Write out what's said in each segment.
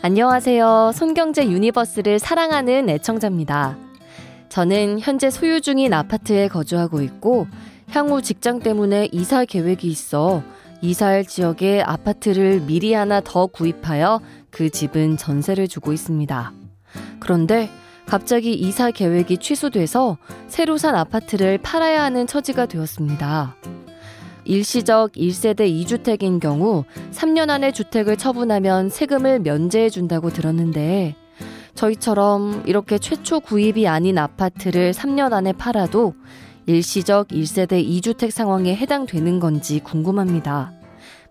안녕하세요. 손경제 유니버스를 사랑하는 애청자입니다. 저는 현재 소유 중인 아파트에 거주하고 있고 향후 직장 때문에 이사 계획이 있어 이사할 지역에 아파트를 미리 하나 더 구입하여 그 집은 전세를 주고 있습니다. 그런데 갑자기 이사 계획이 취소돼서 새로 산 아파트를 팔아야 하는 처지가 되었습니다. 일시적 1세대 2주택인 경우 3년 안에 주택을 처분하면 세금을 면제해 준다고 들었는데 저희처럼 이렇게 최초 구입이 아닌 아파트를 3년 안에 팔아도 일시적 1세대 2주택 상황에 해당되는 건지 궁금합니다.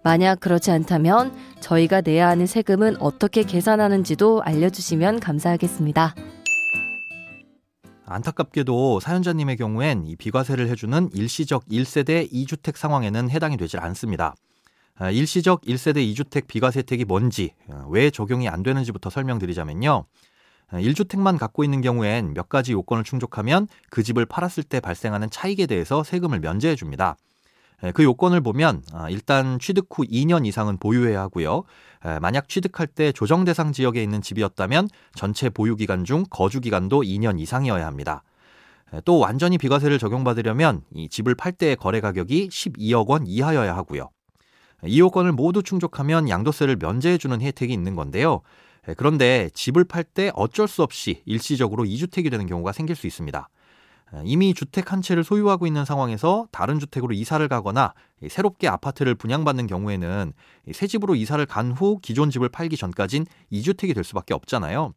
만약 그렇지 않다면 저희가 내야 하는 세금은 어떻게 계산하는지도 알려주시면 감사하겠습니다. 안타깝게도 사연자님의 경우엔 이 비과세를 해주는 일시적 1세대 2주택 상황에는 해당이 되질 않습니다. 아, 일시적 1세대 2주택 비과세 혜택이 뭔지, 어, 왜 적용이 안 되는지부터 설명드리자면요. 1주택만 아, 갖고 있는 경우엔 몇 가지 요건을 충족하면 그 집을 팔았을 때 발생하는 차익에 대해서 세금을 면제해 줍니다. 그 요건을 보면 아, 일단 취득 후 2년 이상은 보유해야 하고요. 만약 취득할 때 조정 대상 지역에 있는 집이었다면 전체 보유 기간 중 거주 기간도 2년 이상이어야 합니다. 또 완전히 비과세를 적용받으려면 이 집을 팔 때의 거래 가격이 12억 원 이하여야 하고요. 이 요건을 모두 충족하면 양도세를 면제해주는 혜택이 있는 건데요. 그런데 집을 팔 때 어쩔 수 없이 일시적으로 2주택이 되는 경우가 생길 수 있습니다. 이미 주택 한 채를 소유하고 있는 상황에서 다른 주택으로 이사를 가거나 새롭게 아파트를 분양받는 경우에는 새 집으로 이사를 간 후 기존 집을 팔기 전까진 2주택이 될 수밖에 없잖아요.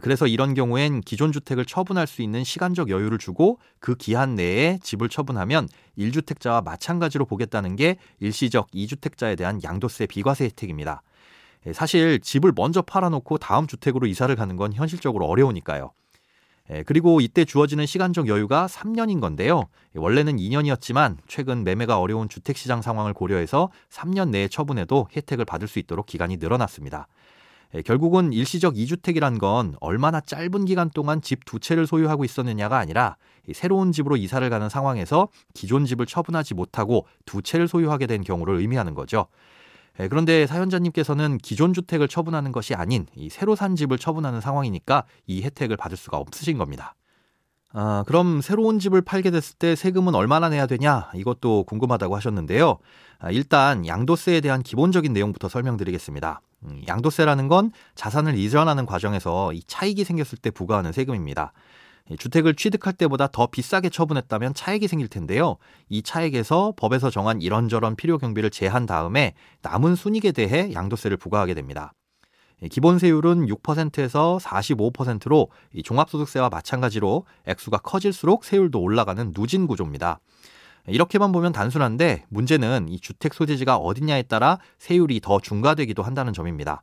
그래서 이런 경우엔 기존 주택을 처분할 수 있는 시간적 여유를 주고 그 기한 내에 집을 처분하면 1주택자와 마찬가지로 보겠다는 게 일시적 2주택자에 대한 양도세 비과세 혜택입니다. 사실 집을 먼저 팔아놓고 다음 주택으로 이사를 가는 건 현실적으로 어려우니까요. 예, 그리고 이때 주어지는 시간적 여유가 3년인 건데요. 원래는 2년이었지만 최근 매매가 어려운 주택시장 상황을 고려해서 3년 내에 처분해도 혜택을 받을 수 있도록 기간이 늘어났습니다. 예, 결국은 일시적 2주택이란 건 얼마나 짧은 기간 동안 집 두 채를 소유하고 있었느냐가 아니라 새로운 집으로 이사를 가는 상황에서 기존 집을 처분하지 못하고 두 채를 소유하게 된 경우를 의미하는 거죠. 예, 그런데 사연자님께서는 기존 주택을 처분하는 것이 아닌 이 새로 산 집을 처분하는 상황이니까 이 혜택을 받을 수가 없으신 겁니다. 아, 그럼 새로운 집을 팔게 됐을 때 세금은 얼마나 내야 되냐? 이것도 궁금하다고 하셨는데요. 아, 일단 양도세에 대한 기본적인 내용부터 설명드리겠습니다. 음, 양도세라는 건 자산을 이전하는 과정에서 이 차익이 생겼을 때 부과하는 세금입니다. 주택을 취득할 때보다 더 비싸게 처분했다면 차액이 생길 텐데요. 이 차액에서 법에서 정한 이런저런 필요 경비를 제한 다음에 남은 순익에 대해 양도세를 부과하게 됩니다. 기본 세율은 6%에서 45%로 종합소득세와 마찬가지로 액수가 커질수록 세율도 올라가는 누진 구조입니다. 이렇게만 보면 단순한데 문제는 이 주택 소재지가 어디냐에 따라 세율이 더 중과되기도 한다는 점입니다.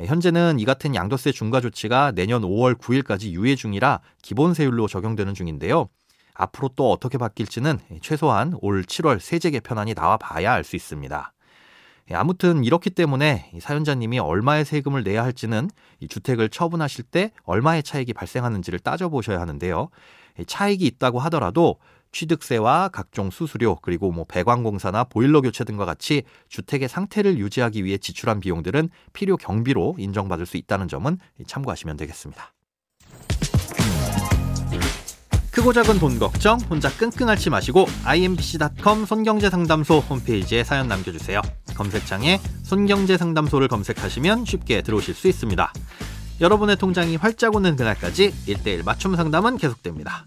예, 현재는 이 같은 양도세 중과 조치가 내년 5월 9일까지 유예 중이라 기본 세율로 적용되는 중인데요. 앞으로 또 어떻게 바뀔지는 최소한 올 7월 세제 개편안이 나와 봐야 알 수 있습니다. 예, 아무튼 이렇기 때문에 사연자님이 얼마의 세금을 내야 할지는 주택을 처분하실 때 얼마의 차익이 발생하는지를 따져보셔야 하는데요. 예, 차익이 있다고 하더라도 취득세와 각종 수수료 그리고 뭐 배관공사나 보일러 교체 등과 같이 주택의 상태를 유지하기 위해 지출한 비용들은 필요 경비로 인정받을 수 있다는 점은 참고하시면 되겠습니다. 크고 작은 돈 걱정 혼자 끙끙 앓지 마시고 imbc.com 손경제상담소 홈페이지에 사연 남겨주세요. 검색창에 손경제상담소를 검색하시면 쉽게 들어오실 수 있습니다. 여러분의 통장이 활짝 오는 그날까지 1대1 맞춤 상담은 계속됩니다.